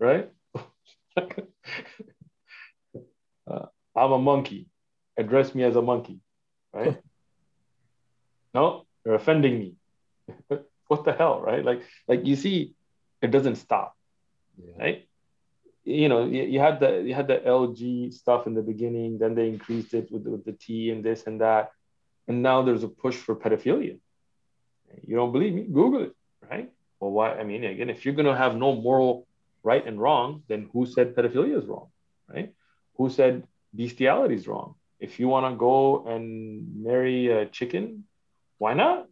Right? I'm a monkey. Address me as a monkey, right? no, you're offending me. what the hell, right? Like, like you see, it doesn't stop, yeah. right? You know, you, you, had the you had the LG stuff in the beginning, then they increased it with, with the T and this and that, and now there's a push for pedophilia. You don't believe me? Google it, right? Well, why? I mean, again, if you're gonna have no moral right and wrong, then who said pedophilia is wrong, right? Who said bestiality is wrong? If you want to go and marry a chicken, why not?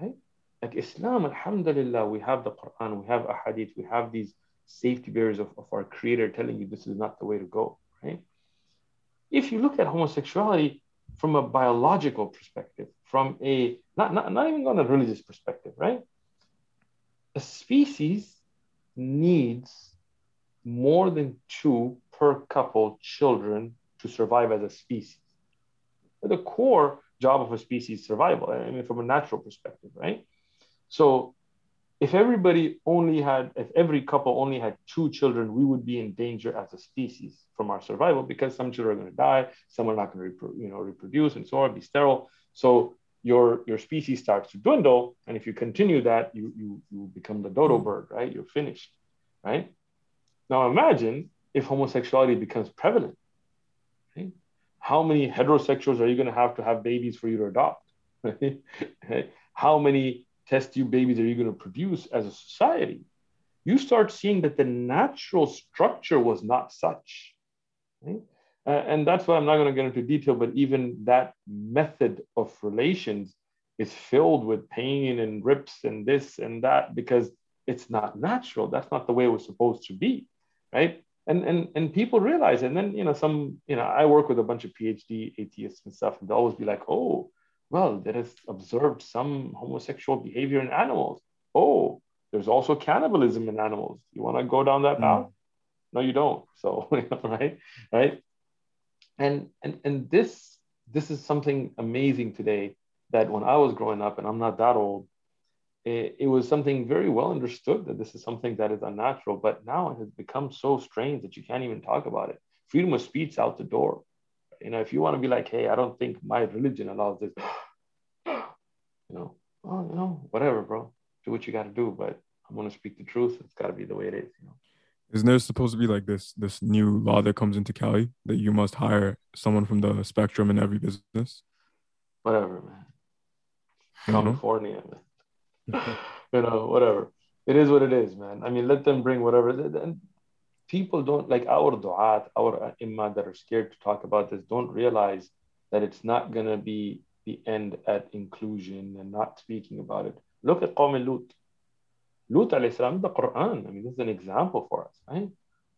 Right? Like Islam, alhamdulillah, we have the Quran, we have a hadith, we have these safety barriers of, of our creator telling you this is not the way to go, right? If you look at homosexuality from a biological perspective, from a not, not, not even on a religious perspective, right? A species needs more than two per couple children to survive as a species. The core job of a species is survival, I mean, from a natural perspective, right? So if everybody only had, if every couple only had two children, we would be in danger as a species from our survival because some children are going to die, some are not going to, you know, reproduce and so on, be sterile. So your your species starts to dwindle, and if you continue that, you you you become the dodo mm-hmm. bird, right? You're finished, right? Now imagine if homosexuality becomes prevalent. Right? How many heterosexuals are you going to have to have babies for you to adopt? How many test tube babies are you going to produce as a society? You start seeing that the natural structure was not such. Right? Uh, and that's why I'm not going to get into detail, but even that method of relations is filled with pain and rips and this and that because it's not natural. That's not the way it was supposed to be right? And and and people realize, and then you know, some you know, I work with a bunch of PhD atheists and stuff, and they always be like, oh, Well, there is observed some homosexual behavior in animals. Oh, there's also cannibalism in animals. You want to go down that path? Mm. No, you don't. So, right, right, and and and this this is something amazing today that when I was growing up, and I'm not that old, it, it was something very well understood that this is something that is unnatural. But now it has become so strange that you can't even talk about it. Freedom of speech out the door. You know, if you want to be like, hey, I don't think my religion allows this, you know, oh, you know, whatever, bro. Do what you got to do. But I'm going to speak the truth. It's got to be the way it is, you know. Isn't there supposed to be like this this new law that comes into Cali that you must hire someone from the spectrum in every business? Whatever, man. California, man. you know, whatever. It is what it is, man. I mean, let them bring whatever. And people don't like our du'at, our imam that are scared to talk about this, don't realize that it's not going to be the end at inclusion and not speaking about it. Look at Qawm Lut. Lut alayhi the Quran. I mean, this is an example for us, right?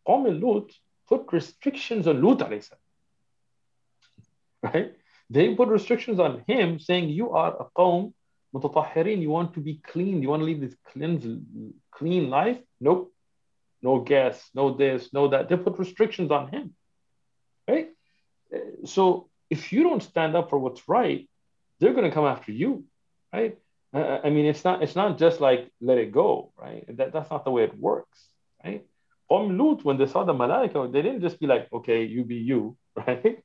Qawm Lut put restrictions on Lut alayhi. Right? They put restrictions on him saying, You are a qawm mutatahhirin, you want to be clean, you want to live this clean, clean life? Nope. No gas, no this, no that. They put restrictions on him. Right? So if you don't stand up for what's right, they're going to come after you. Right? Uh, uh, I mean, it's not it's not just like let it go, right? That, that's not the way it works, right? Qawm Lut, when they saw the Malaika, they didn't just be like, okay, you be you, right?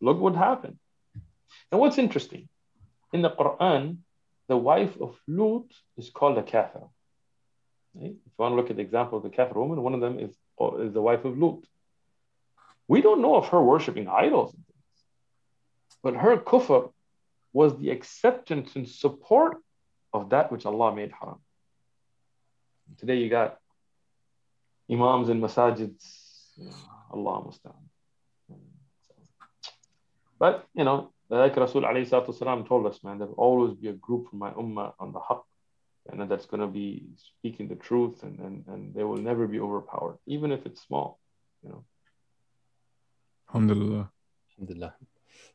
Look what happened. And what's interesting, in the Quran, the wife of Lut is called a kafir. If you want to look at the example of the kafir woman, one of them is, is the wife of Lut. We don't know of her worshiping idols, but her kufr was the acceptance and support of that which Allah made haram. Today you got imams and masajids, Allah mustaan. But you know, like Rasul alayhi told us, man, there'll always be a group from my ummah on the haqq, and that's going to be speaking the truth, and, and, and they will never be overpowered, even if it's small, you know. Alhamdulillah. Alhamdulillah.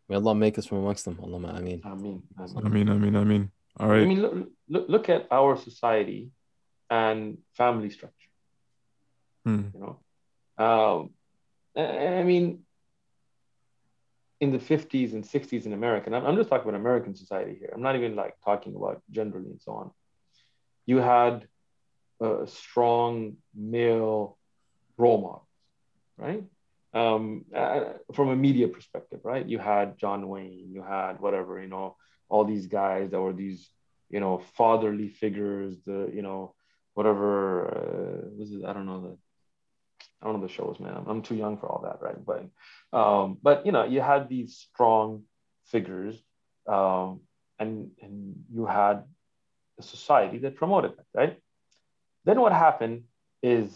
May Allah make us from amongst them. Allahumma ameen. Ameen. Ameen, ameen, ameen. All right. I mean, look, look, look at our society and family structure. Hmm. You know, um, I mean, in the 50s and 60s in America, I'm, I'm just talking about American society here. I'm not even like talking about generally and so on. You had a strong male role models, right? Um, uh, from a media perspective, right? You had John Wayne, you had whatever, you know, all these guys that were these, you know, fatherly figures, the, you know, whatever, uh, was it, I don't know, the I don't know the shows, man. I'm, I'm too young for all that, right? But um, but you know, you had these strong figures, um, and and you had a society that promoted that, right? Then what happened is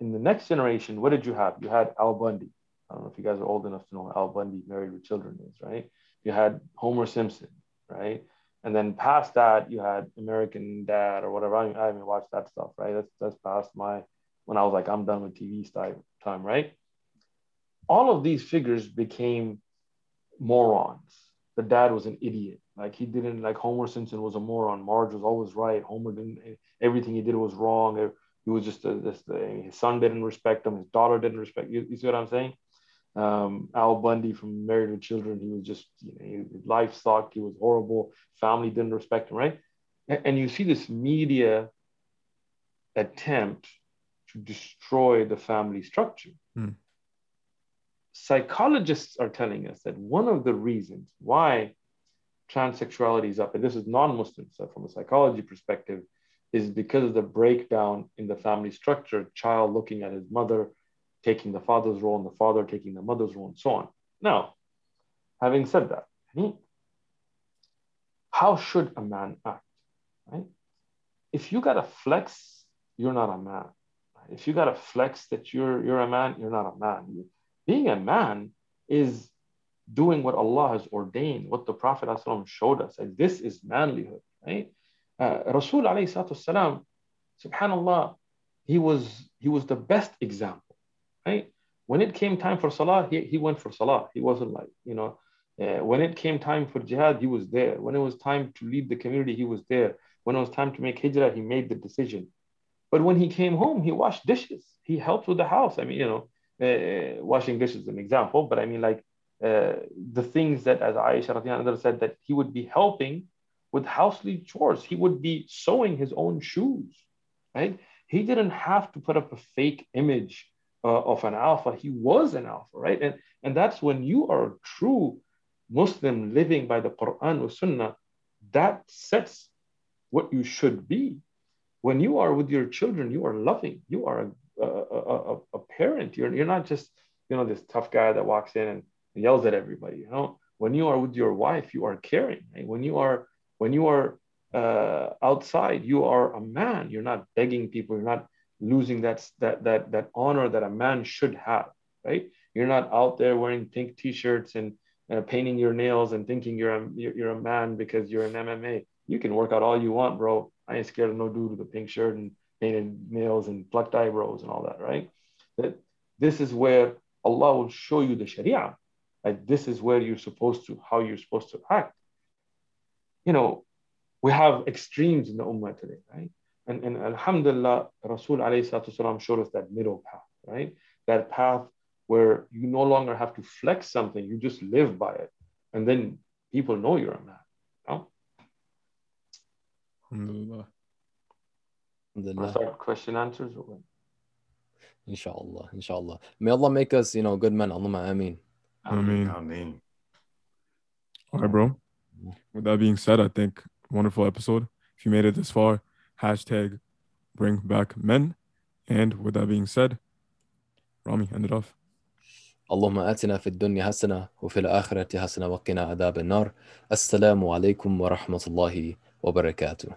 in the next generation, what did you have? You had Al Bundy. I don't know if you guys are old enough to know Al Bundy, Married with Children, is right. You had Homer Simpson, right? And then past that, you had American Dad or whatever. I, I haven't watched that stuff, right? That's that's past my when I was like, I'm done with TV time, right? All of these figures became morons. The dad was an idiot. Like he didn't like Homer Simpson was a moron. Marge was always right. Homer didn't. Everything he did was wrong. He was just a, this. His son didn't respect him. His daughter didn't respect. You, you see what I'm saying? Um, Al Bundy from Married with Children. He was just you know, his life sucked. He was horrible. Family didn't respect him. Right? And you see this media attempt to destroy the family structure. Hmm. Psychologists are telling us that one of the reasons why transsexuality is up, and this is non-Muslims, so from a psychology perspective, is because of the breakdown in the family structure, child looking at his mother, taking the father's role, and the father taking the mother's role, and so on. Now, having said that, how should a man act? Right? If you got a flex, you're not a man if you got to flex that you're you're a man, you're not a man. Being a man is doing what Allah has ordained, what the Prophet ﷺ showed us. And this is manlyhood, right? Uh, Rasul alayhi subhanallah, he was he was the best example, right? When it came time for salah, he, he went for salah. He wasn't like, you know, Uh, when it came time for jihad, he was there. When it was time to lead the community, he was there. When it was time to make hijrah, he made the decision. But when he came home, he washed dishes. He helped with the house. I mean, you know, uh, washing dishes is an example, but I mean, like uh, the things that, as Aisha said, that he would be helping with housely chores. He would be sewing his own shoes, right? He didn't have to put up a fake image uh, of an alpha. He was an alpha, right? And, and that's when you are a true Muslim living by the Quran or Sunnah, that sets what you should be. When you are with your children, you are loving. You are a, a, a, a parent. You're, you're not just, you know, this tough guy that walks in and yells at everybody. You know, when you are with your wife, you are caring. Right? When you are when you are uh, outside, you are a man. You're not begging people. You're not losing that that that that honor that a man should have. Right? You're not out there wearing pink t-shirts and uh, painting your nails and thinking you're a you're a man because you're an MMA. You can work out all you want, bro. I ain't scared of no dude with a pink shirt and painted nails and plucked eyebrows and all that, right? That this is where Allah will show you the Sharia. Like this is where you're supposed to, how you're supposed to act. You know, we have extremes in the Ummah today, right? And, and Alhamdulillah, Rasul alayhi showed us that middle path, right? That path where you no longer have to flex something, you just live by it. And then people know you're a man. You know? Alhamdulillah. Alhamdulillah. Start question answers or what? Inshallah, inshallah. May Allah make us, you know, good men. Allahumma ameen. Ameen. Ameen. All right, bro. With that being said, I think wonderful episode. If you made it this far, hashtag bring back men. And with that being said, Rami, end it off. اللهم آتنا في الدنيا حسنة وفي الآخرة حسنة وقنا عذاب النار السلام عليكم ورحمة الله وبركاته